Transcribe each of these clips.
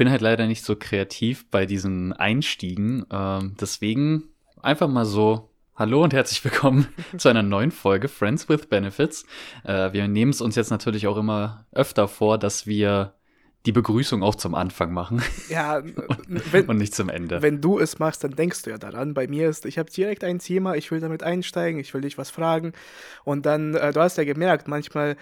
bin halt leider nicht so kreativ bei diesen Einstiegen. Ähm, deswegen einfach mal so. Hallo und herzlich willkommen zu einer neuen Folge Friends with Benefits. Äh, wir nehmen es uns jetzt natürlich auch immer öfter vor, dass wir die Begrüßung auch zum Anfang machen. Ja, wenn, und nicht zum Ende. Wenn du es machst, dann denkst du ja daran. Bei mir ist, ich habe direkt ein Thema, ich will damit einsteigen, ich will dich was fragen. Und dann, äh, du hast ja gemerkt, manchmal,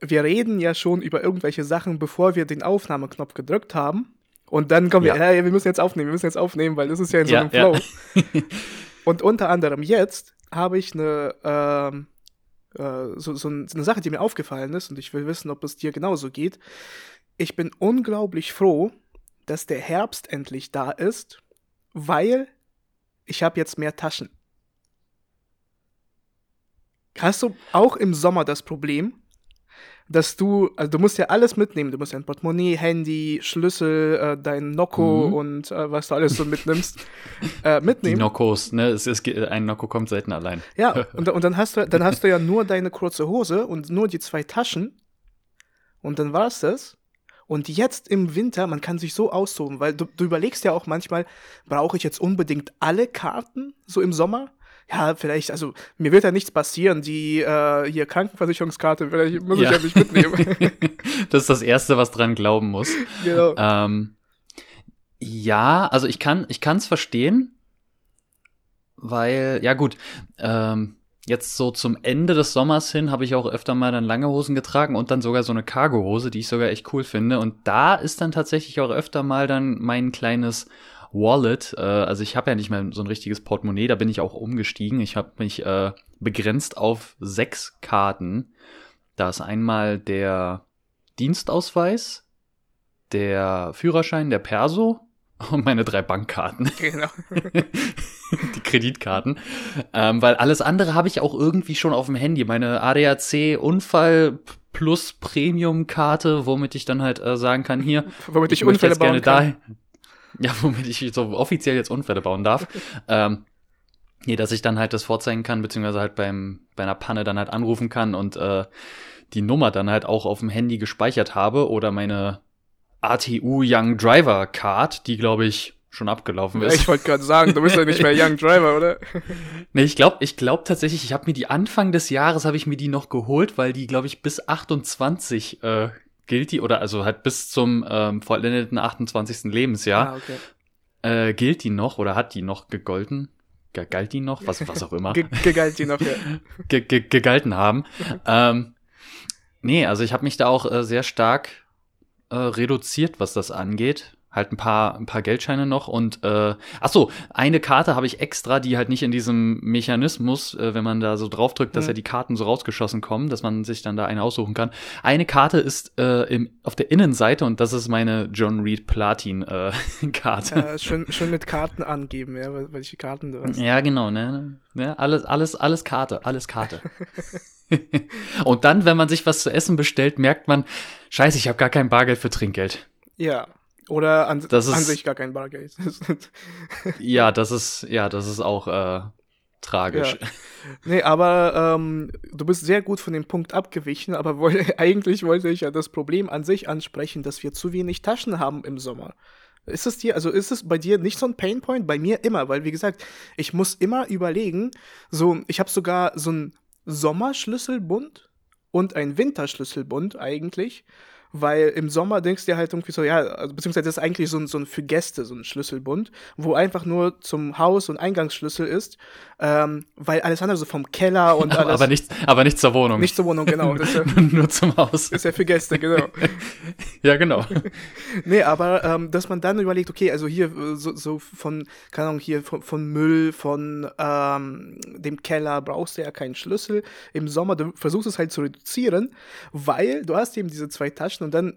wir reden ja schon über irgendwelche Sachen, bevor wir den Aufnahmeknopf gedrückt haben. Und dann kommen ja. wir, hey, wir müssen jetzt aufnehmen, wir müssen jetzt aufnehmen, weil das ist ja in so einem ja, Flow. Ja. und unter anderem jetzt habe ich eine, ähm, äh, so, so eine Sache, die mir aufgefallen ist und ich will wissen, ob es dir genauso geht ich bin unglaublich froh, dass der Herbst endlich da ist, weil ich habe jetzt mehr Taschen. Hast du auch im Sommer das Problem, dass du, also du musst ja alles mitnehmen, du musst ja ein Portemonnaie, Handy, Schlüssel, äh, dein Nocco mhm. und äh, was du alles so mitnimmst, äh, mitnehmen. Die Noccos, ne? Es ist, ein Nocco kommt selten allein. Ja, und, und dann hast du, dann hast du ja nur deine kurze Hose und nur die zwei Taschen und dann war's das. Und jetzt im Winter, man kann sich so austoben, weil du, du überlegst ja auch manchmal, brauche ich jetzt unbedingt alle Karten so im Sommer? Ja, vielleicht, also mir wird ja nichts passieren. Die äh, hier Krankenversicherungskarte, vielleicht muss ja. ich ja nicht mitnehmen. das ist das Erste, was dran glauben muss. Genau. Ähm, ja, also ich kann es verstehen, weil ja gut, ähm, jetzt so zum Ende des Sommers hin habe ich auch öfter mal dann lange Hosen getragen und dann sogar so eine Cargohose, die ich sogar echt cool finde. Und da ist dann tatsächlich auch öfter mal dann mein kleines Wallet. Äh, also ich habe ja nicht mehr so ein richtiges Portemonnaie, da bin ich auch umgestiegen. Ich habe mich äh, begrenzt auf sechs Karten. Da ist einmal der Dienstausweis, der Führerschein, der Perso und meine drei Bankkarten. Genau. die Kreditkarten. Ähm, weil alles andere habe ich auch irgendwie schon auf dem Handy. Meine ADAC Unfall plus Premium Karte, womit ich dann halt äh, sagen kann, hier, womit ich, ich Unfälle bauen kann. Ja, womit ich so offiziell jetzt Unfälle bauen darf. ähm, nee, dass ich dann halt das vorzeigen kann, beziehungsweise halt beim, bei einer Panne dann halt anrufen kann und äh, die Nummer dann halt auch auf dem Handy gespeichert habe oder meine ATU Young Driver Card, die glaube ich schon abgelaufen ist. Ja, ich wollte gerade sagen, du bist ja nicht mehr Young Driver, oder? nee, ich glaube ich glaub tatsächlich, ich habe mir die Anfang des Jahres habe ich mir die noch geholt, weil die glaube ich bis 28 äh, gilt die oder also halt bis zum ähm, vollendeten 28. Lebensjahr. Ah, okay. Äh, gilt die noch oder hat die noch gegolten? Galt die noch? Was, was auch immer. Gegalt die noch, ja. Gegalten haben. ähm, nee, also ich habe mich da auch äh, sehr stark äh, reduziert, was das angeht. Halt ein paar, ein paar Geldscheine noch und äh, ach so, eine Karte habe ich extra, die halt nicht in diesem Mechanismus, äh, wenn man da so draufdrückt, dass mhm. ja die Karten so rausgeschossen kommen, dass man sich dann da eine aussuchen kann. Eine Karte ist äh, im, auf der Innenseite und das ist meine John Reed Platin äh, Karte. Ja, schön, schön mit Karten angeben, ja, welche Karten du hast. Ja, genau, ne? ne? Alles, alles, alles Karte, alles Karte. und dann, wenn man sich was zu essen bestellt, merkt man, scheiße, ich habe gar kein Bargeld für Trinkgeld. Ja. Oder an, das ist, an sich gar kein Bargeld. ja, das ist, ja, das ist auch äh, tragisch. Ja. Nee, aber ähm, du bist sehr gut von dem Punkt abgewichen, aber woll eigentlich wollte ich ja das Problem an sich ansprechen, dass wir zu wenig Taschen haben im Sommer. Ist es dir, also ist es bei dir nicht so ein Painpoint? Bei mir immer, weil wie gesagt, ich muss immer überlegen, so, ich habe sogar so ein Sommerschlüsselbund und ein Winterschlüsselbund eigentlich weil im Sommer denkst du dir halt irgendwie so, ja, also, beziehungsweise das ist eigentlich so ein, so ein für Gäste, so ein Schlüsselbund, wo einfach nur zum Haus und Eingangsschlüssel ist, ähm, weil alles andere so vom Keller und alles. aber, nicht, aber nicht zur Wohnung. Nicht zur Wohnung, genau. Das ja, nur zum Haus. Ist ja für Gäste, genau. ja, genau. nee, aber ähm, dass man dann überlegt, okay, also hier so, so von, keine Ahnung, hier von, von Müll, von ähm, dem Keller brauchst du ja keinen Schlüssel. Im Sommer, du versuchst es halt zu reduzieren, weil du hast eben diese zwei Taschen Taschen und dann,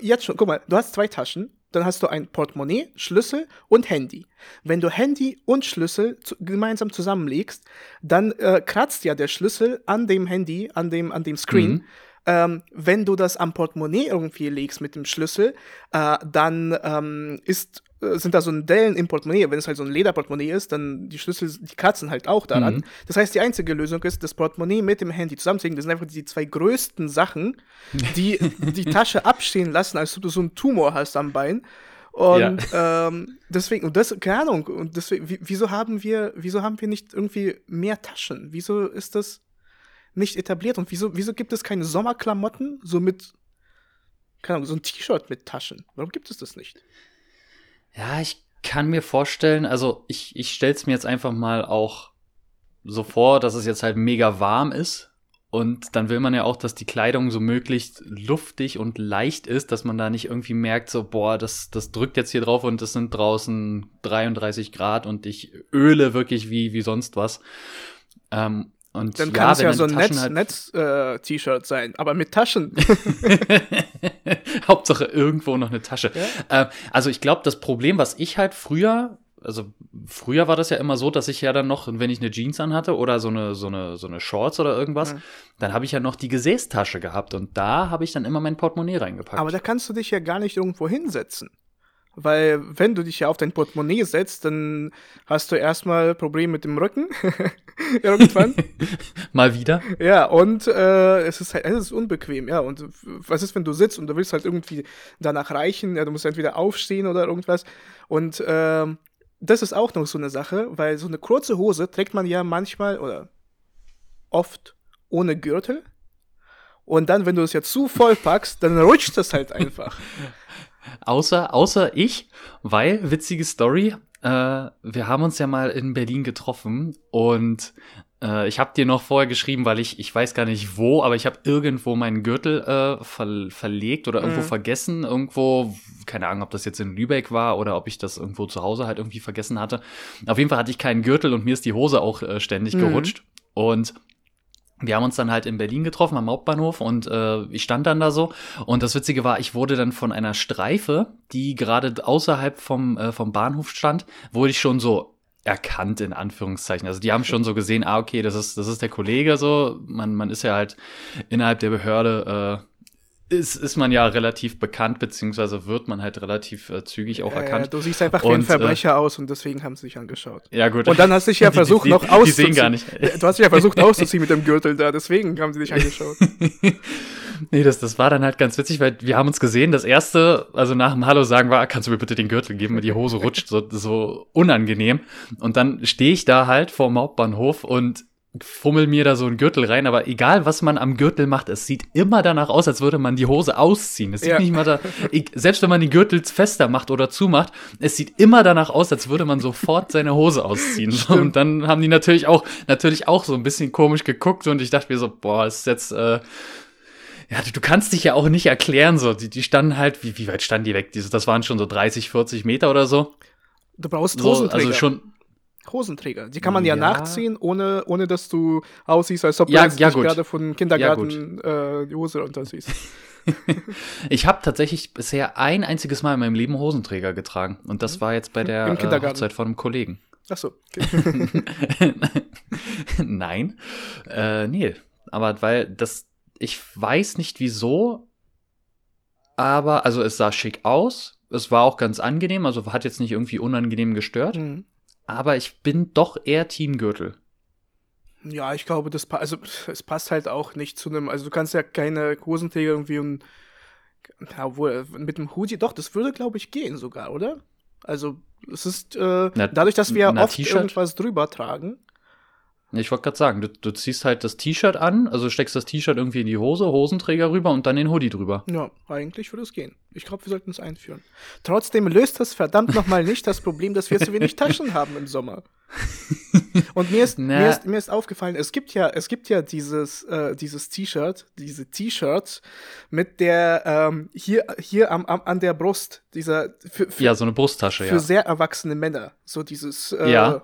jetzt schon, guck mal, du hast zwei Taschen, dann hast du ein Portemonnaie, Schlüssel und Handy. Wenn du Handy und Schlüssel zu, gemeinsam zusammenlegst, dann äh, kratzt ja der Schlüssel an dem Handy, an dem, an dem Screen. Mhm. Ähm, wenn du das am Portemonnaie irgendwie legst mit dem Schlüssel, äh, dann ähm, ist sind da so ein Dellen im Portemonnaie. Wenn es halt so ein Lederportemonnaie ist, dann die Schlüssel, die kratzen halt auch daran. Mhm. Das heißt, die einzige Lösung ist, das Portemonnaie mit dem Handy zusammenzulegen. Das sind einfach die zwei größten Sachen, die die Tasche abstehen lassen, als ob du so einen Tumor hast am Bein. Und ja. ähm, deswegen, und das, keine Ahnung, und deswegen, wieso haben wir, wieso haben wir nicht irgendwie mehr Taschen? Wieso ist das nicht etabliert? Und wieso, wieso gibt es keine Sommerklamotten, so mit, keine Ahnung, so ein T-Shirt mit Taschen? Warum gibt es das nicht? Ja, ich kann mir vorstellen, also ich, ich stell's mir jetzt einfach mal auch so vor, dass es jetzt halt mega warm ist. Und dann will man ja auch, dass die Kleidung so möglichst luftig und leicht ist, dass man da nicht irgendwie merkt, so, boah, das, das drückt jetzt hier drauf und es sind draußen 33 Grad und ich öle wirklich wie, wie sonst was. Ähm, und dann kann ja, es ja so ein Netz-T-Shirt halt Netz, äh, sein, aber mit Taschen. Hauptsache irgendwo noch eine Tasche. Ja? Äh, also ich glaube, das Problem, was ich halt früher also früher war das ja immer so, dass ich ja dann noch, wenn ich eine Jeans anhatte oder so eine, so eine, so eine Shorts oder irgendwas, mhm. dann habe ich ja noch die Gesäßtasche gehabt und da habe ich dann immer mein Portemonnaie reingepackt. Aber da kannst du dich ja gar nicht irgendwo hinsetzen. Weil wenn du dich ja auf dein Portemonnaie setzt, dann hast du erstmal Probleme mit dem Rücken. Irgendwann. Mal wieder. Ja, und äh, es ist halt, es ist unbequem, ja. Und was ist, wenn du sitzt und du willst halt irgendwie danach reichen, ja, du musst entweder aufstehen oder irgendwas. Und ähm, das ist auch noch so eine Sache, weil so eine kurze Hose trägt man ja manchmal oder oft ohne Gürtel. Und dann, wenn du es ja zu voll packst, dann rutscht das halt einfach. außer, außer ich, weil, witzige Story, äh, wir haben uns ja mal in Berlin getroffen und äh, ich habe dir noch vorher geschrieben, weil ich, ich weiß gar nicht wo, aber ich habe irgendwo meinen Gürtel äh, ver verlegt oder irgendwo mhm. vergessen. Irgendwo, keine Ahnung, ob das jetzt in Lübeck war oder ob ich das irgendwo zu Hause halt irgendwie vergessen hatte. Auf jeden Fall hatte ich keinen Gürtel und mir ist die Hose auch äh, ständig mhm. gerutscht. Und wir haben uns dann halt in Berlin getroffen am Hauptbahnhof und äh, ich stand dann da so und das Witzige war, ich wurde dann von einer Streife, die gerade außerhalb vom äh, vom Bahnhof stand, wurde ich schon so erkannt, in Anführungszeichen. Also die haben schon so gesehen, ah, okay, das ist, das ist der Kollege so. Man, man ist ja halt innerhalb der Behörde, äh, ist, ist man ja relativ bekannt, beziehungsweise wird man halt relativ äh, zügig auch erkannt. Ja, du siehst einfach wie ein Verbrecher äh, aus und deswegen haben sie dich angeschaut. Ja, gut. Und dann hast du dich ja versucht, die, die, noch auszuziehen. Die sehen gar nicht. Du hast dich ja versucht auszuziehen mit dem Gürtel da, deswegen haben sie dich angeschaut. Nee, das, das war dann halt ganz witzig, weil wir haben uns gesehen, das erste, also nach dem Hallo sagen war, kannst du mir bitte den Gürtel geben, die Hose rutscht, so, so unangenehm. Und dann stehe ich da halt vor dem Hauptbahnhof und fummel mir da so einen Gürtel rein, aber egal was man am Gürtel macht, es sieht immer danach aus, als würde man die Hose ausziehen. Es sieht ja. nicht mal da, selbst wenn man die Gürtel fester macht oder zumacht, es sieht immer danach aus, als würde man sofort seine Hose ausziehen. Stimmt. Und dann haben die natürlich auch, natürlich auch so ein bisschen komisch geguckt und ich dachte mir so, boah, ist jetzt, äh, ja, du, du kannst dich ja auch nicht erklären, so. Die, die standen halt, wie, wie weit standen die weg? Diese, das waren schon so 30, 40 Meter oder so. Du brauchst so, Hosenträger. Also schon. Hosenträger. Die kann man ja, ja nachziehen, ohne, ohne dass du aussiehst, als ob ja, du ja, gerade von Kindergarten äh, die Hose runterziehst. ich habe tatsächlich bisher ein einziges Mal in meinem Leben Hosenträger getragen. Und das war jetzt bei der äh, Hochzeit von einem Kollegen. Ach so. Okay. Nein. Äh, nee. Aber weil das, ich weiß nicht wieso, aber also es sah schick aus. Es war auch ganz angenehm, also hat jetzt nicht irgendwie unangenehm gestört. Mhm. Aber ich bin doch eher Teamgürtel. Ja, ich glaube, das also es passt halt auch nicht zu einem, also du kannst ja keine Hosenträger irgendwie und obwohl mit dem Hoodie doch, das würde glaube ich gehen sogar, oder? Also es ist äh, na, dadurch, dass wir oft irgendwas drüber tragen, ich wollte gerade sagen, du, du ziehst halt das T-Shirt an, also steckst das T-Shirt irgendwie in die Hose, Hosenträger rüber und dann den Hoodie drüber. Ja, eigentlich würde es gehen. Ich glaube, wir sollten es einführen. Trotzdem löst das verdammt nochmal nicht das Problem, dass wir zu wenig Taschen haben im Sommer. Und mir ist, mir ist, mir ist aufgefallen, es gibt ja, es gibt ja dieses, äh, dieses T-Shirt, diese T-Shirts mit der, ähm, hier, hier am, am, an der Brust, dieser, für, für, ja, so eine Brusttasche, für ja. Für sehr erwachsene Männer. So dieses, äh, ja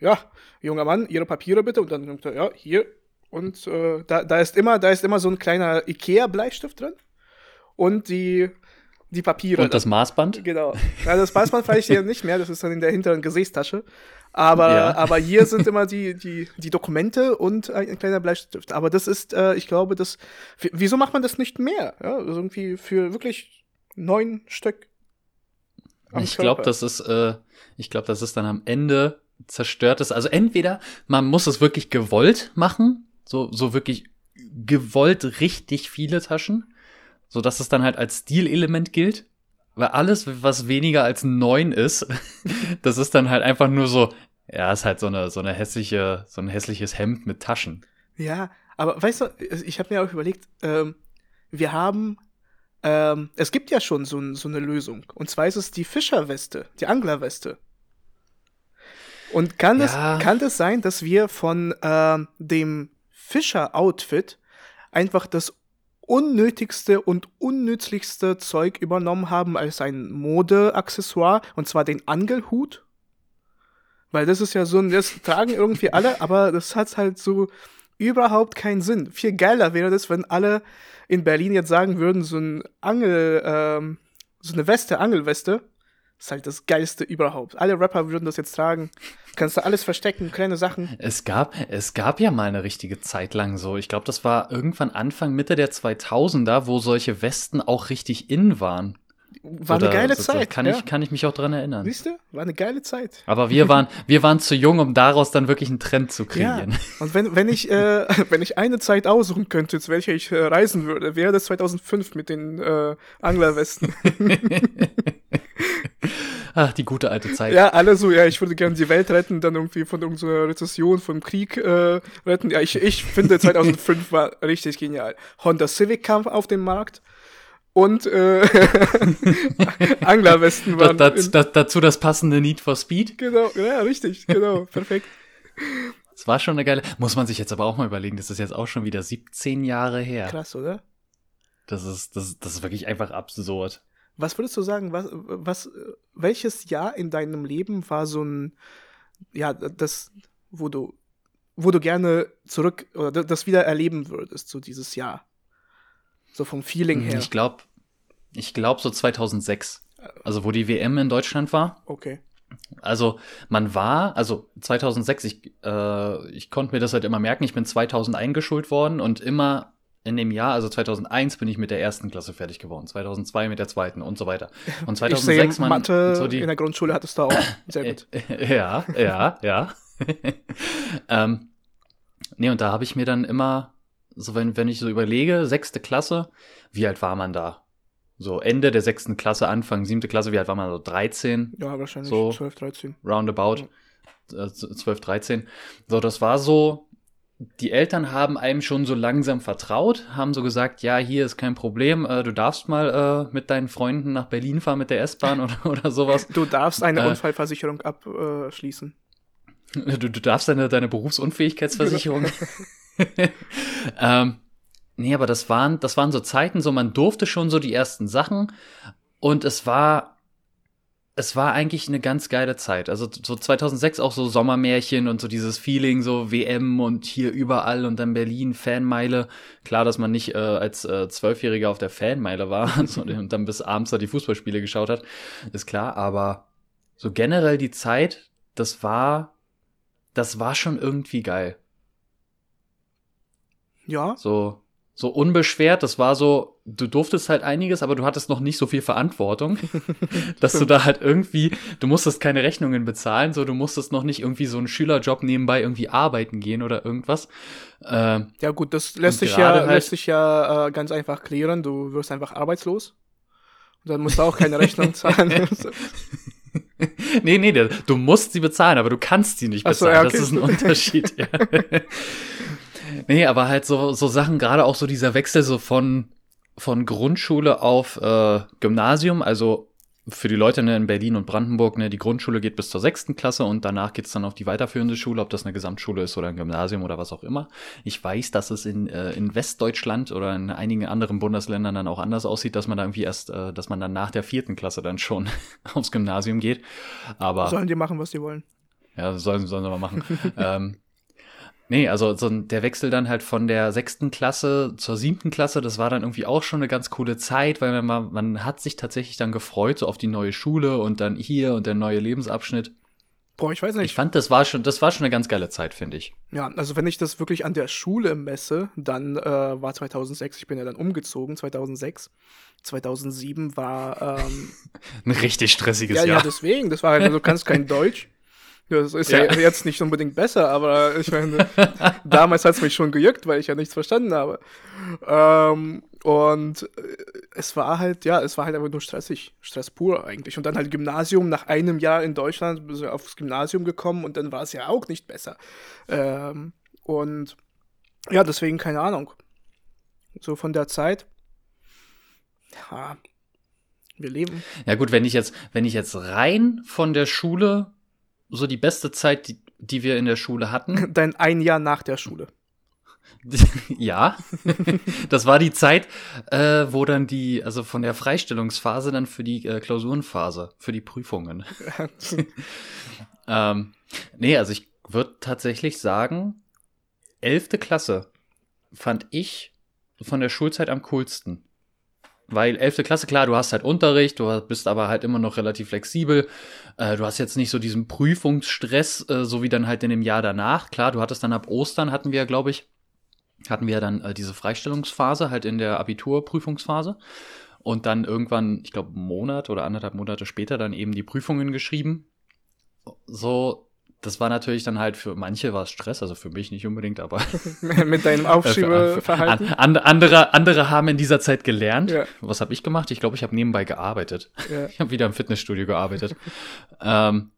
ja, junger Mann, Ihre Papiere bitte. Und dann sagt er, ja, hier. Und äh, da, da, ist immer, da ist immer so ein kleiner Ikea-Bleistift drin. Und die, die Papiere. Und das Maßband? Genau. Ja, das Maßband fahre ich hier nicht mehr, das ist dann in der hinteren Gesäßtasche. Aber, ja. aber hier sind immer die, die, die Dokumente und ein, ein kleiner Bleistift. Aber das ist, äh, ich glaube, das. Wieso macht man das nicht mehr? Ja, also irgendwie für wirklich neun Stück. Ich glaube, das ist, äh, ich glaube, das ist dann am Ende zerstört ist. Also entweder man muss es wirklich gewollt machen, so, so wirklich gewollt richtig viele Taschen, so dass es dann halt als Stilelement gilt. weil alles, was weniger als neun ist, das ist dann halt einfach nur so, ja, ist halt so eine, so eine hässliche, so ein hässliches Hemd mit Taschen. Ja, aber weißt du, ich habe mir auch überlegt, ähm, wir haben, ähm, es gibt ja schon so, so, eine Lösung. Und zwar ist es die Fischerweste, die Anglerweste. Und kann, ja. es, kann es sein, dass wir von ähm, dem Fischer-Outfit einfach das unnötigste und unnützlichste Zeug übernommen haben als ein Modeaccessoire, und zwar den Angelhut? Weil das ist ja so ein, das tragen irgendwie alle, aber das hat halt so überhaupt keinen Sinn. Viel geiler wäre das, wenn alle in Berlin jetzt sagen würden, so ein Angel, ähm, so eine Weste, Angelweste, ist halt das Geilste überhaupt. Alle Rapper würden das jetzt tragen. Kannst du alles verstecken, kleine Sachen. Es gab, es gab ja mal eine richtige Zeit lang so. Ich glaube, das war irgendwann Anfang, Mitte der 2000er, wo solche Westen auch richtig in waren. War Oder eine geile so, Zeit. Kann, ja. ich, kann ich mich auch dran erinnern. Siehst du? War eine geile Zeit. Aber wir waren, wir waren zu jung, um daraus dann wirklich einen Trend zu kreieren. Ja. Und wenn, wenn, ich, äh, wenn ich eine Zeit aussuchen könnte, zu welcher ich äh, reisen würde, wäre das 2005 mit den äh, Anglerwesten. Ach, die gute alte Zeit. Ja, alle so, ja, ich würde gerne die Welt retten, dann irgendwie von irgendeiner Rezession, vom Krieg äh, retten. Ja, ich, ich finde 2005 war richtig genial. Honda Civic kam auf den Markt und äh, Anglerwesten waren. Das, das, dazu das passende Need for Speed. Genau, ja, richtig, genau, perfekt. Es war schon eine geile. Muss man sich jetzt aber auch mal überlegen, das ist jetzt auch schon wieder 17 Jahre her. Krass, oder? Das ist, das, das ist wirklich einfach absurd. Was würdest du sagen, was, was, welches Jahr in deinem Leben war so ein, ja, das, wo du, wo du gerne zurück oder das wieder erleben würdest, so dieses Jahr? So vom Feeling her. Ich glaube, ich glaube so 2006. Also wo die WM in Deutschland war. Okay. Also man war, also 2006, ich, äh, ich konnte mir das halt immer merken, ich bin 2000 eingeschult worden und immer in dem Jahr, also 2001 bin ich mit der ersten Klasse fertig geworden, 2002 mit der zweiten und so weiter. Und 2006 man Mathe so die in der Grundschule hattest du auch sehr gut. ja, ja, ja. ähm, nee, und da habe ich mir dann immer so wenn, wenn ich so überlege, sechste Klasse, wie alt war man da? So Ende der sechsten Klasse, Anfang siebte Klasse, wie alt war man so? 13? Ja, wahrscheinlich so 12, 13. Roundabout. Ja. 12, äh, 13. So, das war so, die Eltern haben einem schon so langsam vertraut, haben so gesagt, ja, hier ist kein Problem, äh, du darfst mal äh, mit deinen Freunden nach Berlin fahren mit der S-Bahn oder, oder sowas. Du darfst eine äh, Unfallversicherung abschließen. Du, du darfst deine, deine Berufsunfähigkeitsversicherung ähm, nee, aber das waren, das waren so Zeiten, so man durfte schon so die ersten Sachen und es war, es war eigentlich eine ganz geile Zeit. Also so 2006 auch so Sommermärchen und so dieses Feeling, so WM und hier überall und dann Berlin, Fanmeile. Klar, dass man nicht äh, als äh, Zwölfjähriger auf der Fanmeile war und dann bis abends da die Fußballspiele geschaut hat, ist klar. Aber so generell die Zeit, das war, das war schon irgendwie geil. Ja. So, so unbeschwert. Das war so, du durftest halt einiges, aber du hattest noch nicht so viel Verantwortung, dass du da halt irgendwie, du musstest keine Rechnungen bezahlen, so du musstest noch nicht irgendwie so einen Schülerjob nebenbei irgendwie arbeiten gehen oder irgendwas. Äh, ja gut, das lässt sich ja, halt, lässt sich ja äh, ganz einfach klären. Du wirst einfach arbeitslos. Und dann musst du auch keine Rechnung zahlen. nee, nee, du musst sie bezahlen, aber du kannst sie nicht bezahlen. So, ja, okay. Das ist ein Unterschied. ja. Nee, aber halt so, so Sachen, gerade auch so dieser Wechsel so von, von Grundschule auf äh, Gymnasium, also für die Leute ne, in Berlin und Brandenburg, ne, die Grundschule geht bis zur sechsten Klasse und danach geht's dann auf die weiterführende Schule, ob das eine Gesamtschule ist oder ein Gymnasium oder was auch immer. Ich weiß, dass es in, äh, in Westdeutschland oder in einigen anderen Bundesländern dann auch anders aussieht, dass man da irgendwie erst, äh, dass man dann nach der vierten Klasse dann schon aufs Gymnasium geht. Aber. Sollen die machen, was die wollen. Ja, sollen, sollen sie mal machen. ähm, Nee, also so der Wechsel dann halt von der sechsten Klasse zur siebten Klasse, das war dann irgendwie auch schon eine ganz coole Zeit, weil man, man hat sich tatsächlich dann gefreut so auf die neue Schule und dann hier und der neue Lebensabschnitt. Boah, ich weiß nicht. Ich fand, das war schon, das war schon eine ganz geile Zeit, finde ich. Ja, also wenn ich das wirklich an der Schule messe, dann äh, war 2006, ich bin ja dann umgezogen, 2006. 2007 war ähm, ein richtig stressiges ja, Jahr. Ja, deswegen, das war halt, also, du kannst kein Deutsch. Das ist ja. ja. jetzt nicht unbedingt besser, aber ich meine, damals hat es mich schon gejuckt, weil ich ja nichts verstanden habe. Ähm, und es war halt, ja, es war halt einfach nur stressig. Stress pur eigentlich. Und dann halt Gymnasium, nach einem Jahr in Deutschland bist du aufs Gymnasium gekommen und dann war es ja auch nicht besser. Ähm, und ja, deswegen keine Ahnung. So von der Zeit. Ja, wir leben. Ja, gut, wenn ich jetzt, wenn ich jetzt rein von der Schule, so die beste Zeit, die, die wir in der Schule hatten. Dann ein Jahr nach der Schule. ja, das war die Zeit, äh, wo dann die, also von der Freistellungsphase dann für die äh, Klausurenphase, für die Prüfungen. ähm, nee, also ich würde tatsächlich sagen, elfte Klasse fand ich von der Schulzeit am coolsten. Weil elfte Klasse, klar, du hast halt Unterricht, du bist aber halt immer noch relativ flexibel. Äh, du hast jetzt nicht so diesen Prüfungsstress, äh, so wie dann halt in dem Jahr danach. Klar, du hattest dann ab Ostern, hatten wir, glaube ich, hatten wir dann äh, diese Freistellungsphase halt in der Abiturprüfungsphase und dann irgendwann, ich glaube, einen Monat oder anderthalb Monate später dann eben die Prüfungen geschrieben. So, das war natürlich dann halt für manche war es Stress, also für mich nicht unbedingt, aber mit deinem Aufschiebeverhalten. An, andere, andere haben in dieser Zeit gelernt. Ja. Was habe ich gemacht? Ich glaube, ich habe nebenbei gearbeitet. Ja. Ich habe wieder im Fitnessstudio gearbeitet. ähm,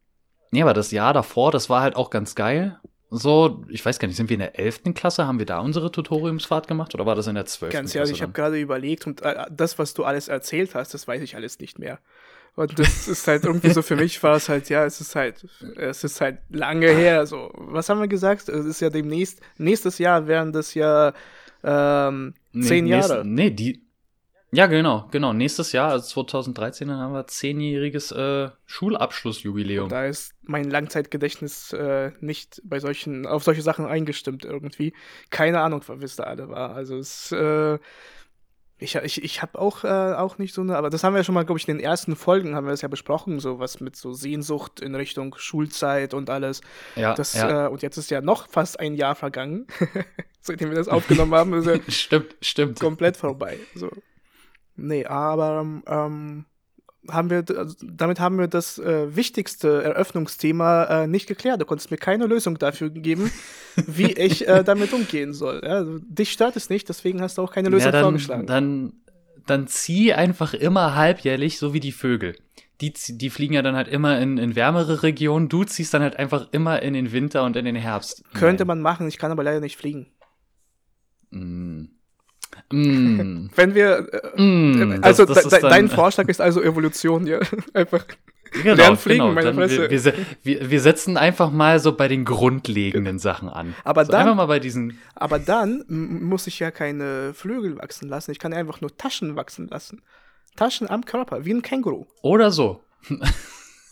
nee, aber das Jahr davor, das war halt auch ganz geil. So, ich weiß gar nicht, sind wir in der 11. Klasse? Haben wir da unsere Tutoriumsfahrt gemacht oder war das in der 12. Ganz ehrlich, ich habe gerade überlegt und äh, das, was du alles erzählt hast, das weiß ich alles nicht mehr. Und das ist halt irgendwie so für mich war es halt, ja, es ist halt, es ist halt lange her. So, was haben wir gesagt? Es ist ja demnächst, nächstes Jahr wären das ja ähm, zehn nee, Jahre. Nächst, nee, die, ja, genau, genau. Nächstes Jahr, also 2013, dann haben wir zehnjähriges äh, Schulabschlussjubiläum. Da ist mein Langzeitgedächtnis äh, nicht bei solchen, auf solche Sachen eingestimmt irgendwie. Keine Ahnung, was da alle war. Also es, äh, ich, ich, ich habe auch, äh, auch nicht so eine, aber das haben wir ja schon mal, glaube ich, in den ersten Folgen haben wir das ja besprochen, so was mit so Sehnsucht in Richtung Schulzeit und alles. Ja. Das, ja. Äh, und jetzt ist ja noch fast ein Jahr vergangen, seitdem wir das aufgenommen haben. Ist ja stimmt, stimmt. Komplett vorbei. So. Nee, aber ähm, haben wir, also damit haben wir das äh, wichtigste Eröffnungsthema äh, nicht geklärt. Du konntest mir keine Lösung dafür geben, wie ich äh, damit umgehen soll. Ja, also, dich stört es nicht, deswegen hast du auch keine Lösung ja, dann, vorgeschlagen. Dann, dann zieh einfach immer halbjährlich, so wie die Vögel. Die, die fliegen ja dann halt immer in, in wärmere Regionen. Du ziehst dann halt einfach immer in den Winter und in den Herbst. Könnte man machen, ich kann aber leider nicht fliegen. Mm. Mm. Wenn wir, äh, mm, also das, das de, dein Vorschlag ist also Evolution, ja, einfach genau, lernen fliegen, genau. meine Fresse. Wir, wir, wir, setzen einfach mal so bei den grundlegenden Sachen an. Aber so dann, einfach mal bei diesen. Aber dann muss ich ja keine Flügel wachsen lassen. Ich kann einfach nur Taschen wachsen lassen. Taschen am Körper, wie ein Känguru. Oder so.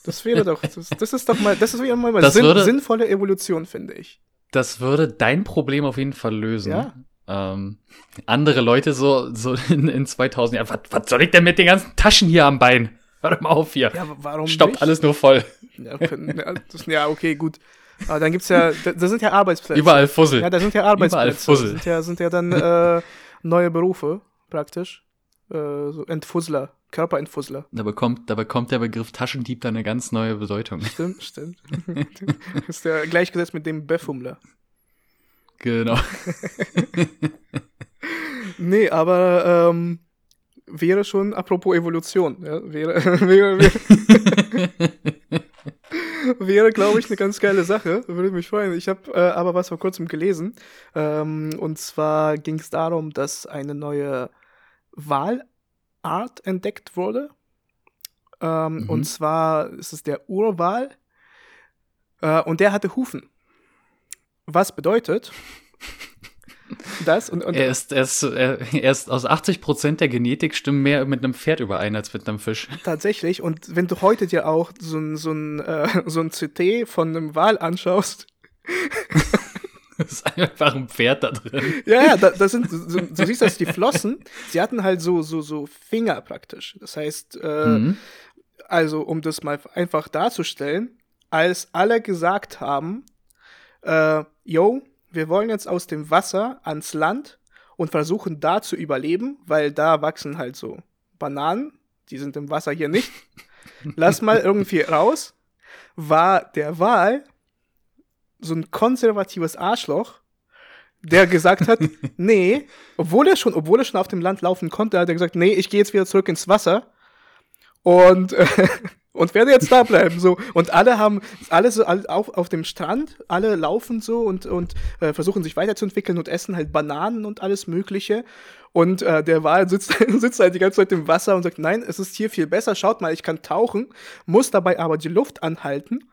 Das wäre doch, das, das ist doch mal, das ist wieder mal, mal sinn, würde, sinnvolle Evolution, finde ich. Das würde dein Problem auf jeden Fall lösen. Ja ähm, andere Leute so, so in, in 2000 Jahren, was, was soll ich denn mit den ganzen Taschen hier am Bein? Warte mal auf hier. Ja, warum Stoppt nicht? alles nur voll. Ja, ja, okay, gut. Aber dann gibt's ja, da, da, sind ja Arbeitsplätze. Überall Fussel. Ja, da sind ja Arbeitsplätze. Überall Fussel. Sind ja, sind ja dann äh, neue Berufe, praktisch. Äh, so Entfussler, Körperentfussler. Da bekommt, da bekommt der Begriff Taschendieb dann eine ganz neue Bedeutung. Stimmt, stimmt. ist ja gleichgesetzt mit dem Befummler. Genau. nee, aber ähm, wäre schon, apropos Evolution, ja, wäre, wäre, wäre, wäre glaube ich, eine ganz geile Sache. Würde mich freuen. Ich habe äh, aber was vor kurzem gelesen. Ähm, und zwar ging es darum, dass eine neue Wahlart entdeckt wurde. Ähm, mhm. Und zwar ist es der Urwahl. Äh, und der hatte Hufen. Was bedeutet das? Und, und er, ist, er, ist, er ist aus 80 Prozent der Genetik stimmen mehr mit einem Pferd überein als mit einem Fisch. Tatsächlich. Und wenn du heute dir auch so ein, so ein, äh, so ein CT von einem Wal anschaust, ist einfach ein Pferd da drin. Ja, ja, da, da sind, so, du siehst dass die Flossen, sie hatten halt so, so, so Finger praktisch. Das heißt, äh, mhm. also um das mal einfach darzustellen, als alle gesagt haben, äh, yo, wir wollen jetzt aus dem Wasser ans Land und versuchen da zu überleben, weil da wachsen halt so Bananen, die sind im Wasser hier nicht. Lass mal irgendwie raus. War der Wal so ein konservatives Arschloch, der gesagt hat, nee, obwohl er schon, obwohl er schon auf dem Land laufen konnte, hat er gesagt, nee, ich gehe jetzt wieder zurück ins Wasser und äh, und werde jetzt da bleiben so. Und alle haben alle so alle auf, auf dem Strand alle laufen so und und äh, versuchen sich weiterzuentwickeln und essen halt Bananen und alles mögliche. Und äh, der Wal sitzt, sitzt halt die ganze Zeit im Wasser und sagt nein es ist hier viel besser. Schaut mal ich kann tauchen muss dabei aber die Luft anhalten.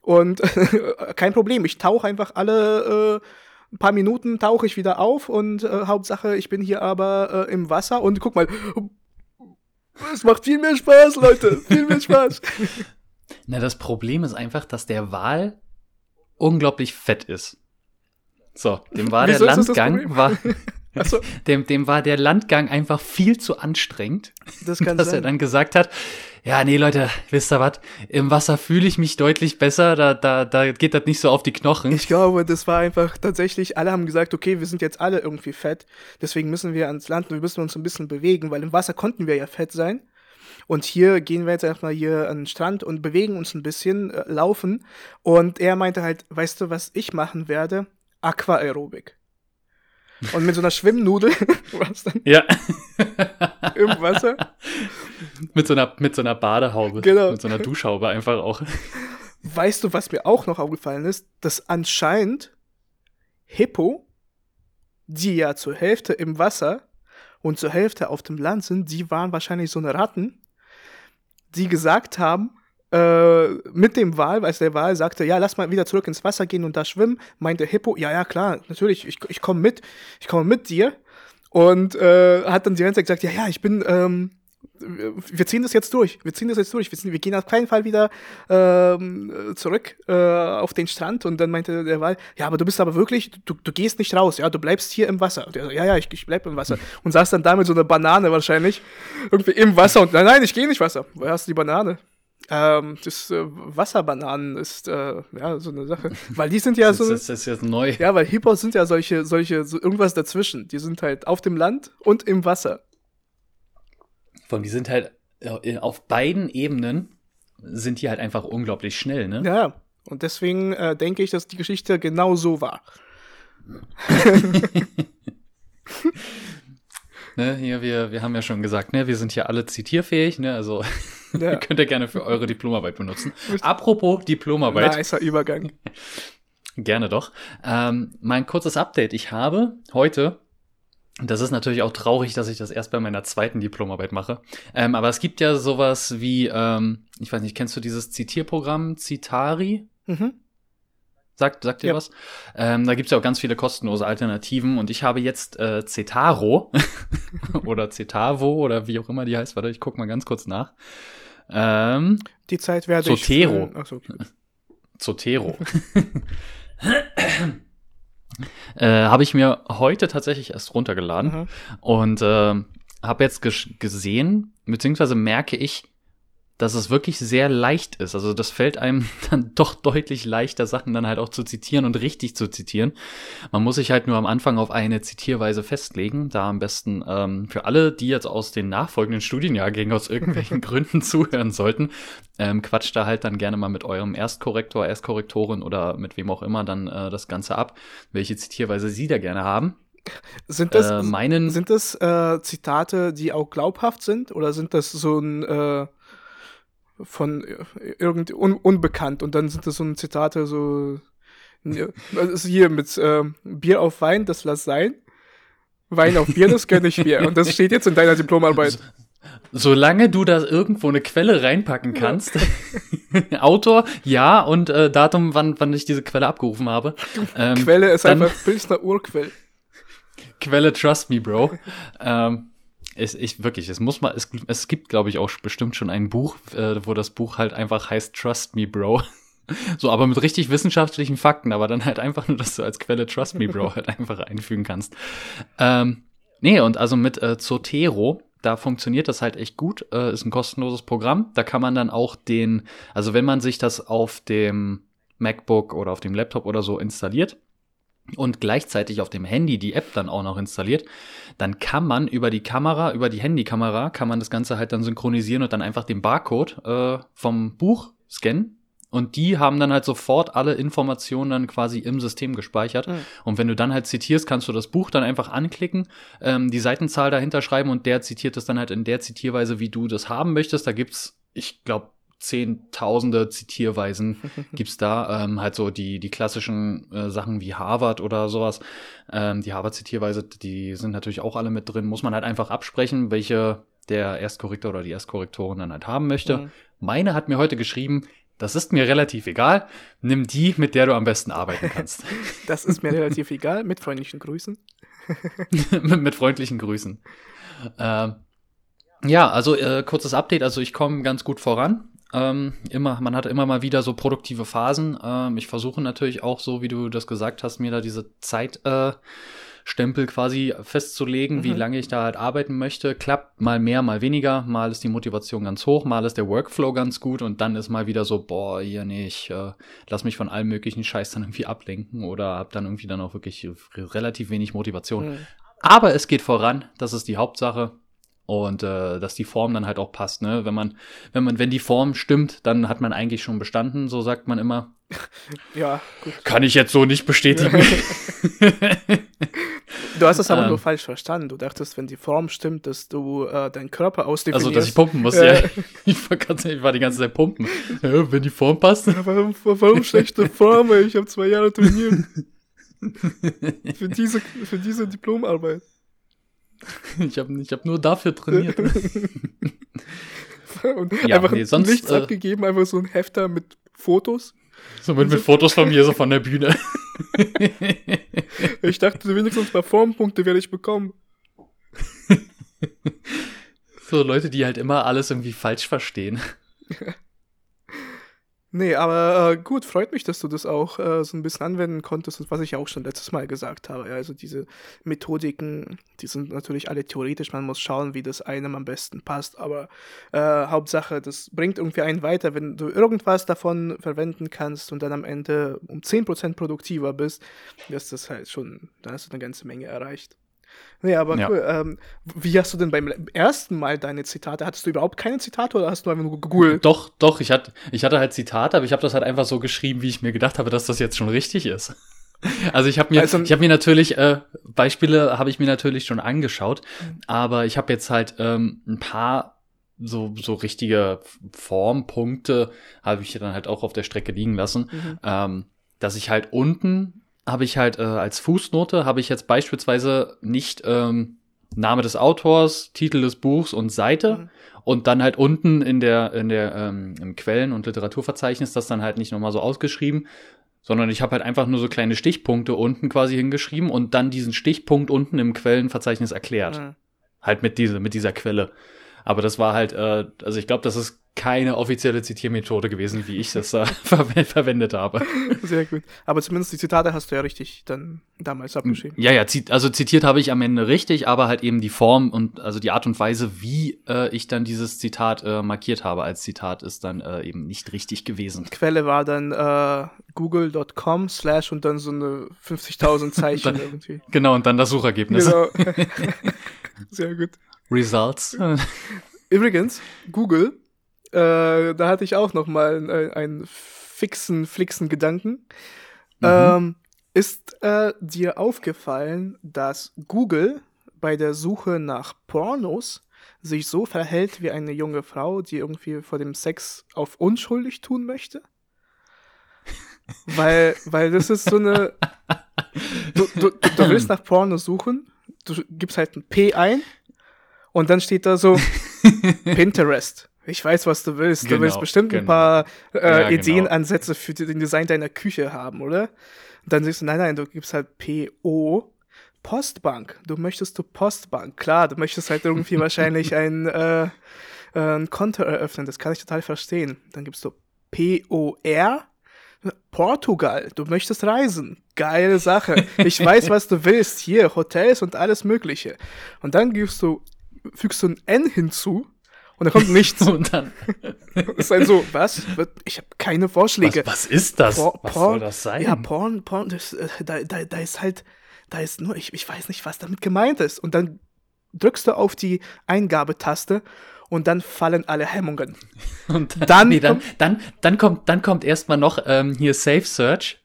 Und kein Problem ich tauche einfach alle äh, ein paar Minuten tauche ich wieder auf und äh, Hauptsache, ich bin hier aber äh, im Wasser. Und guck mal, es macht viel mehr Spaß, Leute, viel mehr Spaß. Na, das Problem ist einfach, dass der Wal unglaublich fett ist. So, dem war Wieso der Landgang war so. dem, dem war der Landgang einfach viel zu anstrengend, das dass sein. er dann gesagt hat, ja, nee, Leute, wisst ihr was? Im Wasser fühle ich mich deutlich besser, da, da, da geht das nicht so auf die Knochen. Ich glaube, das war einfach tatsächlich, alle haben gesagt, okay, wir sind jetzt alle irgendwie fett, deswegen müssen wir ans Land und wir müssen uns ein bisschen bewegen, weil im Wasser konnten wir ja fett sein. Und hier gehen wir jetzt erstmal hier an den Strand und bewegen uns ein bisschen, äh, laufen. Und er meinte halt, weißt du, was ich machen werde? Aquaerobik. Und mit so einer Schwimmnudel, was dann? Ja. Im Wasser. Mit, so einer, mit so einer Badehaube. Genau. Mit so einer Duschhaube einfach auch. Weißt du, was mir auch noch aufgefallen ist? Dass anscheinend Hippo, die ja zur Hälfte im Wasser und zur Hälfte auf dem Land sind, die waren wahrscheinlich so eine Ratten, die gesagt haben, äh, mit dem Wal, weil der Wal sagte, ja, lass mal wieder zurück ins Wasser gehen und da schwimmen, meinte Hippo, ja, ja, klar, natürlich, ich, ich komme mit, ich komme mit dir. Und äh, hat dann die ganze Zeit gesagt, ja, ja, ich bin, ähm, wir ziehen das jetzt durch, wir ziehen das jetzt durch, wir, ziehen, wir gehen auf keinen Fall wieder ähm, zurück äh, auf den Strand. Und dann meinte der Wal, ja, aber du bist aber wirklich, du, du gehst nicht raus, ja, du bleibst hier im Wasser. So, ja, ja, ich, ich bleib im Wasser. Und saß dann da mit so einer Banane wahrscheinlich, irgendwie im Wasser und nein, nein, ich gehe nicht Wasser. Woher hast du die Banane? Ähm, das äh, Wasserbananen ist äh, ja so eine Sache, weil die sind ja so. das ist jetzt neu. Ja, weil Hippos sind ja solche, solche, so irgendwas dazwischen. Die sind halt auf dem Land und im Wasser. Von die sind halt äh, auf beiden Ebenen sind die halt einfach unglaublich schnell, ne? Ja, und deswegen äh, denke ich, dass die Geschichte genau so war. ne, hier, wir, wir haben ja schon gesagt, ne, wir sind hier alle zitierfähig, ne, also ja. könnt ihr gerne für eure Diplomarbeit benutzen. Apropos Diplomarbeit. Nicer Übergang. gerne doch. Ähm, mein kurzes Update. Ich habe heute das ist natürlich auch traurig, dass ich das erst bei meiner zweiten Diplomarbeit mache. Ähm, aber es gibt ja sowas wie, ähm, ich weiß nicht, kennst du dieses Zitierprogramm Citari? Mhm. Sagt, sagt dir ja. was? Ähm, da gibt's ja auch ganz viele kostenlose Alternativen und ich habe jetzt äh, Cetaro oder Cetavo oder wie auch immer die heißt. Warte, ich guck mal ganz kurz nach. Ähm, die Zeit werde Zotero. ich. Achso, okay. Zotero. äh, habe ich mir heute tatsächlich erst runtergeladen mhm. und äh, habe jetzt gesehen, beziehungsweise merke ich, dass es wirklich sehr leicht ist. Also das fällt einem dann doch deutlich leichter, Sachen dann halt auch zu zitieren und richtig zu zitieren. Man muss sich halt nur am Anfang auf eine Zitierweise festlegen. Da am besten ähm, für alle, die jetzt aus den nachfolgenden Studienjahrgängen aus irgendwelchen Gründen zuhören sollten, ähm, quatscht da halt dann gerne mal mit eurem Erstkorrektor, Erstkorrektorin oder mit wem auch immer dann äh, das Ganze ab, welche Zitierweise sie da gerne haben. Sind das, äh, meinen, sind das äh, Zitate, die auch glaubhaft sind oder sind das so ein äh von irgendwie un unbekannt und dann sind das so ein Zitate so also hier mit äh, Bier auf Wein, das lass sein. Wein auf Bier, das gönne ich mir. Und das steht jetzt in deiner Diplomarbeit. Solange du da irgendwo eine Quelle reinpacken kannst. Ja. Autor, ja, und äh, Datum, wann, wann ich diese Quelle abgerufen habe. Ähm, Quelle ist dann, einfach Pilsner Urquell. Quelle, trust me, Bro. ähm, es, ich wirklich, es muss mal, es, es gibt, glaube ich, auch bestimmt schon ein Buch, äh, wo das Buch halt einfach heißt Trust Me, Bro. So, aber mit richtig wissenschaftlichen Fakten, aber dann halt einfach nur, dass du als Quelle Trust Me, Bro halt einfach einfügen kannst. Ähm, nee, und also mit äh, Zotero, da funktioniert das halt echt gut. Äh, ist ein kostenloses Programm. Da kann man dann auch den, also wenn man sich das auf dem MacBook oder auf dem Laptop oder so installiert, und gleichzeitig auf dem Handy die App dann auch noch installiert, dann kann man über die Kamera, über die Handykamera, kann man das Ganze halt dann synchronisieren und dann einfach den Barcode äh, vom Buch scannen und die haben dann halt sofort alle Informationen dann quasi im System gespeichert. Mhm. Und wenn du dann halt zitierst, kannst du das Buch dann einfach anklicken, ähm, die Seitenzahl dahinter schreiben und der zitiert es dann halt in der Zitierweise, wie du das haben möchtest. Da gibt's, ich glaube, zehntausende Zitierweisen gibt's da. Ähm, halt so die, die klassischen äh, Sachen wie Harvard oder sowas. Ähm, die Harvard-Zitierweise, die sind natürlich auch alle mit drin. Muss man halt einfach absprechen, welche der Erstkorrektor oder die Erstkorrektorin dann halt haben möchte. Mhm. Meine hat mir heute geschrieben, das ist mir relativ egal. Nimm die, mit der du am besten arbeiten kannst. das ist mir relativ egal. Mit freundlichen Grüßen. mit, freundlichen Grüßen. Ähm, ja, also äh, kurzes Update. Also ich komme ganz gut voran. Ähm, immer, man hat immer mal wieder so produktive Phasen. Ähm, ich versuche natürlich auch so, wie du das gesagt hast, mir da diese Zeit äh, Stempel quasi festzulegen, mhm. wie lange ich da halt arbeiten möchte. Klappt mal mehr, mal weniger. Mal ist die Motivation ganz hoch, mal ist der Workflow ganz gut und dann ist mal wieder so, boah, hier nee, ich äh, lass mich von allem möglichen Scheiß dann irgendwie ablenken oder hab dann irgendwie dann auch wirklich relativ wenig Motivation. Mhm. Aber es geht voran, das ist die Hauptsache und äh, dass die Form dann halt auch passt. Ne? Wenn man, wenn man, wenn die Form stimmt, dann hat man eigentlich schon bestanden, so sagt man immer. Ja, gut. Kann ich jetzt so nicht bestätigen. du hast das aber ähm, nur falsch verstanden. Du dachtest, wenn die Form stimmt, dass du äh, deinen Körper ausdefinierst. Also, dass ich pumpen muss, ja. ja. Ich, war ganz, ich war die ganze Zeit pumpen. Ja, wenn die Form passt. Warum, warum schlechte Form? Ich habe zwei Jahre trainiert. für, diese, für diese Diplomarbeit. Ich habe ich hab nur dafür trainiert. Und ja, einfach nee, sonst, nichts äh, abgegeben, einfach so ein Hefter mit Fotos. So mit, mit Fotos von mir, so von der Bühne. ich dachte, wenigstens ein paar Formpunkte werde ich bekommen. so Leute, die halt immer alles irgendwie falsch verstehen. Nee, aber äh, gut, freut mich, dass du das auch äh, so ein bisschen anwenden konntest, was ich auch schon letztes Mal gesagt habe. Ja, also diese Methodiken, die sind natürlich alle theoretisch, man muss schauen, wie das einem am besten passt, aber äh, Hauptsache, das bringt irgendwie einen weiter, wenn du irgendwas davon verwenden kannst und dann am Ende um 10% produktiver bist, ist das halt schon, dann hast du eine ganze Menge erreicht. Nee, aber ja. cool. Ähm, wie hast du denn beim ersten Mal deine Zitate? Hattest du überhaupt keine Zitate oder hast du einfach nur gegoogelt? Doch, doch, ich hatte, ich hatte halt Zitate, aber ich habe das halt einfach so geschrieben, wie ich mir gedacht habe, dass das jetzt schon richtig ist. Also ich habe mir, also, ich habe mir natürlich äh, Beispiele habe ich mir natürlich schon angeschaut, mhm. aber ich habe jetzt halt ähm, ein paar so so richtige Formpunkte habe ich dann halt auch auf der Strecke liegen lassen, mhm. ähm, dass ich halt unten habe ich halt äh, als Fußnote, habe ich jetzt beispielsweise nicht ähm, Name des Autors, Titel des Buchs und Seite mhm. und dann halt unten in der, in der ähm, im Quellen- und Literaturverzeichnis das dann halt nicht nochmal so ausgeschrieben, sondern ich habe halt einfach nur so kleine Stichpunkte unten quasi hingeschrieben und dann diesen Stichpunkt unten im Quellenverzeichnis erklärt. Mhm. Halt mit dieser, mit dieser Quelle. Aber das war halt, äh, also ich glaube, das ist keine offizielle Zitiermethode gewesen, wie ich das äh, ver verwendet habe. Sehr gut. Aber zumindest die Zitate hast du ja richtig dann damals abgeschrieben. Ja, ja, also zitiert habe ich am Ende richtig, aber halt eben die Form und also die Art und Weise, wie äh, ich dann dieses Zitat äh, markiert habe als Zitat, ist dann äh, eben nicht richtig gewesen. Quelle war dann äh, google.com slash und dann so eine 50.000 Zeichen dann, irgendwie. Genau, und dann das Suchergebnis. Genau. Sehr gut. Results. Übrigens, Google äh, da hatte ich auch noch mal einen, einen fixen, flixen Gedanken. Mhm. Ähm, ist äh, dir aufgefallen, dass Google bei der Suche nach Pornos sich so verhält wie eine junge Frau, die irgendwie vor dem Sex auf unschuldig tun möchte? weil, weil das ist so eine. Du, du, du willst nach Porno suchen, du gibst halt ein P ein und dann steht da so Pinterest ich weiß, was du willst. Genau, du willst genau, bestimmt genau. ein paar äh, ja, genau. Ideenansätze für den Design deiner Küche haben, oder? Und dann sagst du, nein, nein, du gibst halt PO. Postbank. Du möchtest du Postbank. Klar, du möchtest halt irgendwie wahrscheinlich ein, äh, äh, ein Konto eröffnen. Das kann ich total verstehen. Dann gibst du POR. Portugal, du möchtest reisen. Geile Sache. Ich weiß, was du willst. Hier, Hotels und alles Mögliche. Und dann gibst du, fügst du ein N hinzu und da kommt nichts. und dann ist halt so, was? Ich habe keine Vorschläge. Was, was ist das? Por was Porn, soll das sein? Ja, Porn, Porn, das, äh, da, da, da ist halt, da ist nur, ich, ich weiß nicht, was damit gemeint ist. Und dann drückst du auf die Eingabetaste und dann fallen alle Hemmungen. Und dann, dann, nee, dann, dann, dann kommt, dann kommt erstmal noch ähm, hier Safe Search.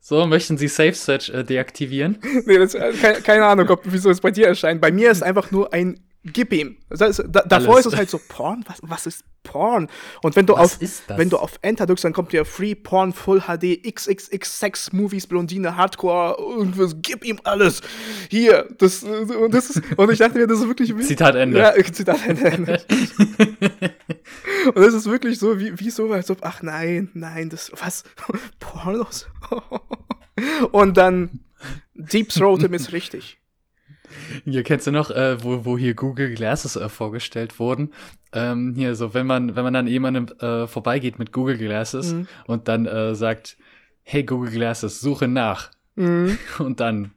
So, möchten Sie Safe Search äh, deaktivieren? nee, das, äh, keine, keine Ahnung, ob, wieso es bei dir erscheint. Bei mir ist einfach nur ein gib ihm. Das heißt, da, davor Alles. ist es halt so Porn. Was, was ist Porn? Und wenn du was auf wenn du auf Enter drückst, dann kommt dir Free Porn Full HD XXX Sex Movies Blondine Hardcore irgendwas. Gib ihm alles. Hier, das und das ist und ich dachte mir, das ist wirklich Zitat Ende. Ja, Zitat Ende. und das ist wirklich so wie wie so als ob ach nein, nein, das was Pornos. und dann Deep Throat ist richtig. Hier kennst du noch, äh, wo, wo hier Google Glasses äh, vorgestellt wurden. Ähm, hier so, wenn man, wenn man dann jemandem äh, vorbeigeht mit Google Glasses mhm. und dann äh, sagt, hey Google Glasses, suche nach. Mhm. Und dann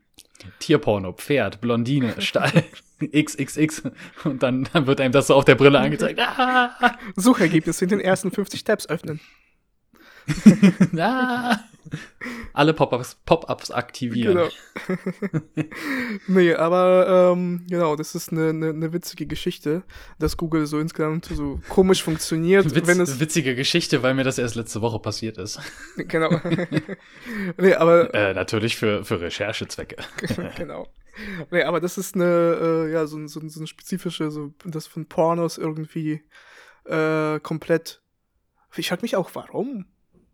Tierporno, Pferd, Blondine, Stall, XXX. Und dann, dann wird einem das so auf der Brille angezeigt. Ah! Suchergebnis in den ersten 50 Tabs öffnen. ah. Alle Pop-ups Pop aktivieren. Genau. nee, aber ähm, genau, das ist eine, eine, eine, witzige Geschichte, dass Google so insgesamt so komisch funktioniert. Witz, wenn es witzige Geschichte, weil mir das erst letzte Woche passiert ist. Genau. nee, aber äh, natürlich für, für Recherchezwecke. genau. Nee, aber das ist eine, äh, ja, so, so, so eine spezifische, so, das von Pornos irgendwie äh, komplett. Ich frage mich auch, warum?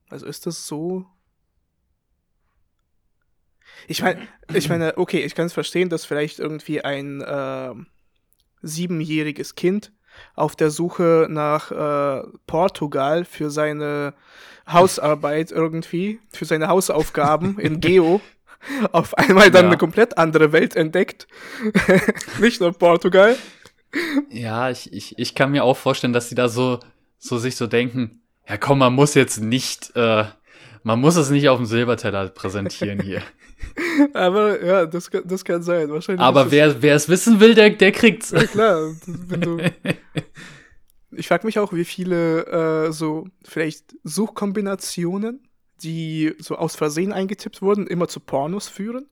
Also ist das so ich meine, ich meine, okay, ich kann es verstehen, dass vielleicht irgendwie ein äh, siebenjähriges Kind auf der Suche nach äh, Portugal für seine Hausarbeit irgendwie, für seine Hausaufgaben in Geo, auf einmal dann ja. eine komplett andere Welt entdeckt. Nicht nur Portugal. Ja, ich, ich, ich kann mir auch vorstellen, dass sie da so, so sich so denken, ja komm, man muss jetzt nicht, äh, man muss es nicht auf dem Silberteller präsentieren hier. Aber ja, das, das kann sein. Wahrscheinlich Aber wer, wer es wissen will, der, der kriegt's. Ja, klar. Ich frage mich auch, wie viele äh, so vielleicht Suchkombinationen, die so aus Versehen eingetippt wurden, immer zu Pornos führen.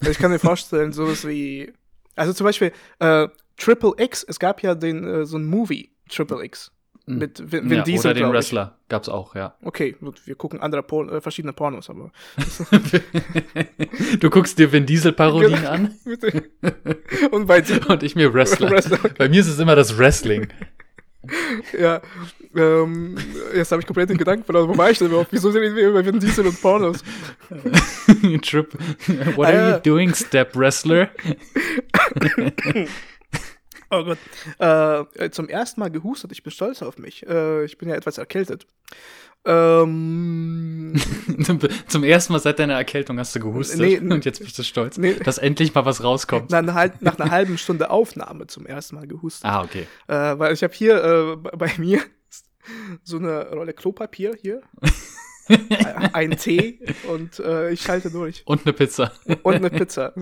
Ich kann mir vorstellen, sowas wie. Also zum Beispiel äh, Triple X, es gab ja den, äh, so ein Movie, Triple X. Hm. Mit Vin, Vin ja, Diesel. Oder den Wrestler gab's auch, ja. Okay, gut, wir gucken andere Por äh, verschiedene Pornos, aber. du guckst dir Vin Diesel Parodien genau. an? Und bei dir? Und ich mir Wrestler. Wrestler. Bei mir ist es immer das Wrestling. ja, ähm, jetzt habe ich komplett den Gedanken verloren. Wo war ich denn überhaupt? Wieso sind wir über Vin Diesel und Pornos? Trip. What ah, are you doing, Step Wrestler? Oh Gott. Äh, zum ersten Mal gehustet. Ich bin stolz auf mich. Äh, ich bin ja etwas erkältet. Ähm, zum ersten Mal seit deiner Erkältung hast du gehustet nee, und jetzt bist du stolz, nee, dass endlich mal was rauskommt. Nach, nach einer halben Stunde Aufnahme zum ersten Mal gehustet. Ah, okay. Äh, weil ich habe hier äh, bei mir so eine Rolle Klopapier hier. ein Tee und äh, ich schalte durch. Und eine Pizza. Und eine Pizza.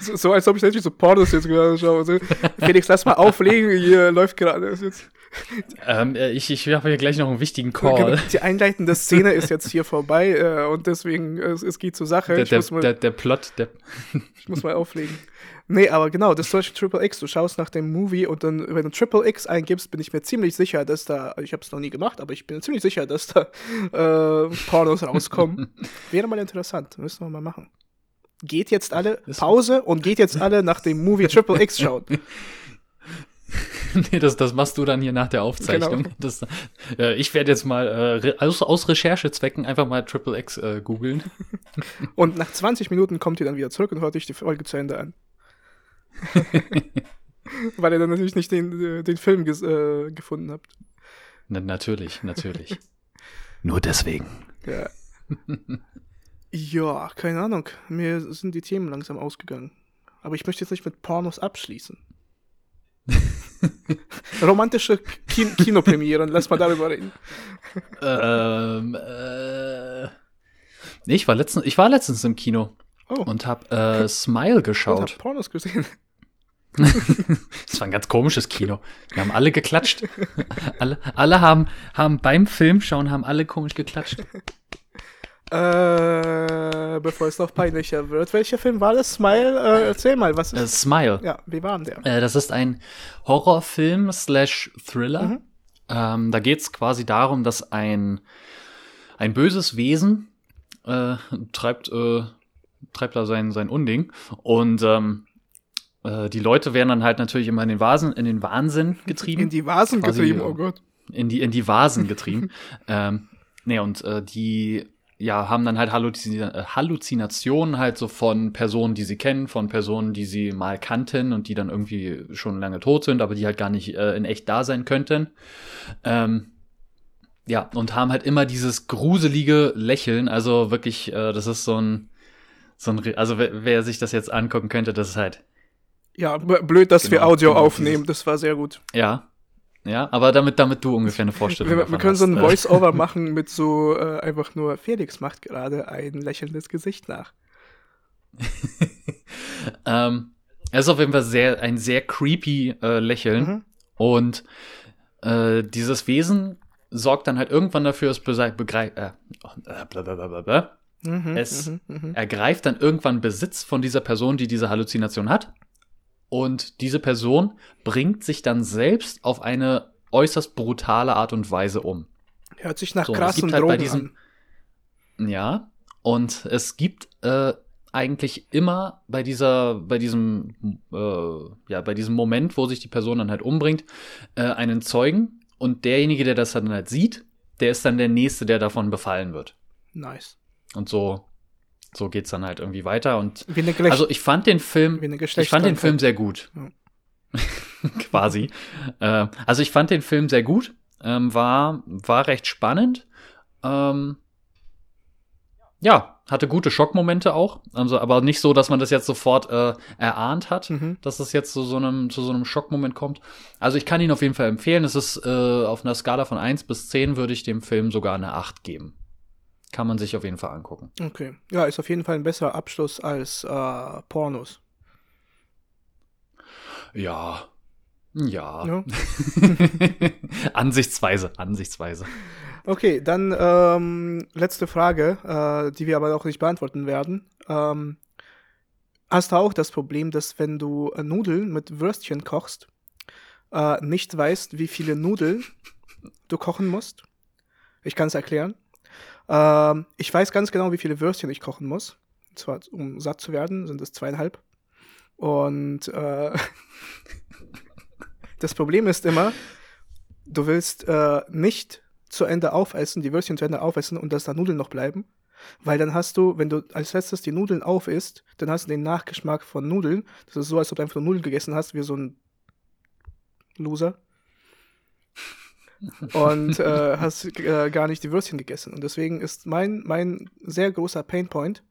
So, so, als ob ich natürlich so Pornos jetzt gerade schaue. So, Felix, lass mal auflegen, hier läuft gerade jetzt. Ähm, äh, ich ich habe hier gleich noch einen wichtigen Call. Genau, die einleitende Szene ist jetzt hier vorbei äh, und deswegen, äh, es geht zur Sache. Der, der, mal, der, der Plot, der. ich muss mal auflegen. Nee, aber genau, das Beispiel Triple X. Du schaust nach dem Movie und dann, wenn du Triple X eingibst, bin ich mir ziemlich sicher, dass da, ich habe es noch nie gemacht, aber ich bin ziemlich sicher, dass da äh, Pornos rauskommen. Wäre mal interessant, müssen wir mal machen geht jetzt alle Pause und geht jetzt alle nach dem Movie Triple X schauen. nee, das, das machst du dann hier nach der Aufzeichnung. Genau. Das, äh, ich werde jetzt mal äh, aus, aus Recherchezwecken einfach mal Triple X äh, googeln. und nach 20 Minuten kommt ihr dann wieder zurück und hört euch die Folge zu Ende an. Weil ihr dann natürlich nicht den, äh, den Film äh, gefunden habt. Na, natürlich, natürlich. Nur deswegen. Ja. Ja, keine Ahnung. Mir sind die Themen langsam ausgegangen. Aber ich möchte jetzt nicht mit Pornos abschließen. Romantische Kin Kinopremieren, lass mal darüber reden. ähm, äh, nee, ich war letztens, ich war letztens im Kino oh. und hab äh, Smile geschaut. Und hab Pornos gesehen. das war ein ganz komisches Kino. Wir haben alle geklatscht. alle, alle haben, haben beim Filmschauen haben alle komisch geklatscht. Äh, bevor es noch peinlicher wird. Welcher Film war das? Smile? Äh, erzähl mal, was ist äh, Smile. Ja, wie war denn der? Äh, das ist ein Horrorfilm slash Thriller. Mhm. Ähm, da geht es quasi darum, dass ein, ein böses Wesen äh, treibt, äh, treibt da sein, sein Unding und ähm, äh, die Leute werden dann halt natürlich immer in den Vasen, in den Wahnsinn getrieben. In die Vasen quasi, getrieben, oh Gott. In die, in die Vasen getrieben. ähm, nee, und äh, die ja, haben dann halt Halluzina äh, Halluzinationen halt so von Personen, die sie kennen, von Personen, die sie mal kannten und die dann irgendwie schon lange tot sind, aber die halt gar nicht äh, in echt da sein könnten. Ähm, ja, und haben halt immer dieses gruselige Lächeln, also wirklich, äh, das ist so ein, so ein, also wer, wer sich das jetzt angucken könnte, das ist halt. Ja, blöd, dass genau, wir Audio genau aufnehmen, das war sehr gut. Ja, ja, aber damit, damit du ungefähr eine Vorstellung Wir, wir können hast. so ein. Voice-Over machen mit so äh, einfach nur Felix macht gerade ein lächelndes Gesicht nach. ähm, es ist auf jeden Fall sehr, ein sehr creepy äh, Lächeln. Mhm. Und äh, dieses Wesen sorgt dann halt irgendwann dafür, es begreift. Äh, äh mhm, es mhm, mhm, ergreift dann irgendwann Besitz von dieser Person, die diese Halluzination hat. Und diese Person bringt sich dann selbst auf eine äußerst brutale Art und Weise um. Hört sich nach so, krassen halt Drogen diesem, an. Ja, und es gibt äh, eigentlich immer bei dieser, bei diesem, äh, ja, bei diesem Moment, wo sich die Person dann halt umbringt, äh, einen Zeugen und derjenige, der das dann halt sieht, der ist dann der Nächste, der davon befallen wird. Nice. Und so so geht's dann halt irgendwie weiter und also ich fand den Film ich fand den Film sehr gut. Ja. quasi. Äh, also ich fand den Film sehr gut ähm, war war recht spannend ähm, ja hatte gute Schockmomente auch also aber nicht so dass man das jetzt sofort äh, erahnt hat mhm. dass es jetzt zu so einem zu so einem Schockmoment kommt. Also ich kann ihn auf jeden Fall empfehlen. Es ist äh, auf einer Skala von 1 bis 10 würde ich dem Film sogar eine 8 geben kann man sich auf jeden Fall angucken. Okay. Ja, ist auf jeden Fall ein besserer Abschluss als äh, Pornos. Ja. Ja. ja. ansichtsweise, ansichtsweise. Okay, dann ähm, letzte Frage, äh, die wir aber auch nicht beantworten werden. Ähm, hast du auch das Problem, dass wenn du äh, Nudeln mit Würstchen kochst, äh, nicht weißt, wie viele Nudeln du kochen musst? Ich kann es erklären. Ähm, ich weiß ganz genau, wie viele Würstchen ich kochen muss. Und zwar, um satt zu werden, sind es zweieinhalb. Und äh, das Problem ist immer, du willst äh, nicht zu Ende aufessen, die Würstchen zu Ende aufessen und dass da Nudeln noch bleiben. Weil dann hast du, wenn du als letztes die Nudeln aufisst, dann hast du den Nachgeschmack von Nudeln. Das ist so, als ob du einfach nur Nudeln gegessen hast, wie so ein Loser und äh, hast äh, gar nicht die Würstchen gegessen. Und deswegen ist mein, mein sehr großer Painpoint,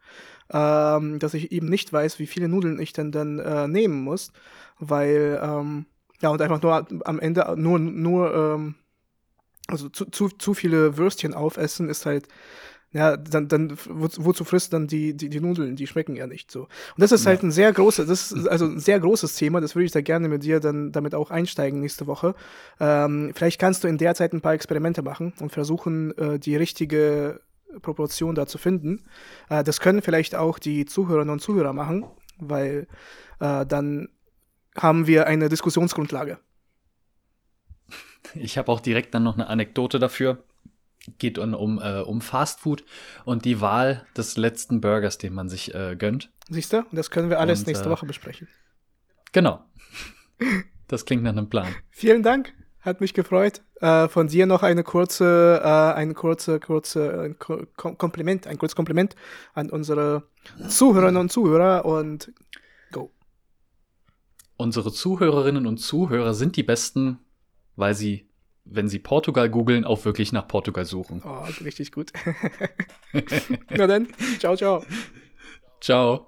ähm, dass ich eben nicht weiß, wie viele Nudeln ich denn dann äh, nehmen muss, weil, ähm, ja, und einfach nur am Ende nur, nur, ähm, also zu, zu, zu viele Würstchen aufessen ist halt ja, dann, dann wozu frisst dann die, die, die Nudeln? Die schmecken ja nicht so. Und das ist halt ja. halt ein sehr großes, das ist also ein sehr großes Thema, das würde ich da gerne mit dir dann damit auch einsteigen nächste Woche. Ähm, vielleicht kannst du in der Zeit ein paar Experimente machen und versuchen, äh, die richtige Proportion da zu finden. Äh, das können vielleicht auch die Zuhörerinnen und Zuhörer machen, weil äh, dann haben wir eine Diskussionsgrundlage. Ich habe auch direkt dann noch eine Anekdote dafür geht um, um, äh, um Fast Food und die Wahl des letzten Burgers, den man sich äh, gönnt. Siehst du? Das können wir alles und, nächste äh, Woche besprechen. Genau. Das klingt nach einem Plan. Vielen Dank. Hat mich gefreut. Äh, von dir noch eine kurze, äh, eine kurze, kurze ein Kom Kompliment, ein kurzes Kompliment an unsere Zuhörerinnen und Zuhörer und go. Unsere Zuhörerinnen und Zuhörer sind die besten, weil sie wenn Sie Portugal googeln, auch wirklich nach Portugal suchen. Oh, richtig gut. Na dann, ciao, ciao. Ciao.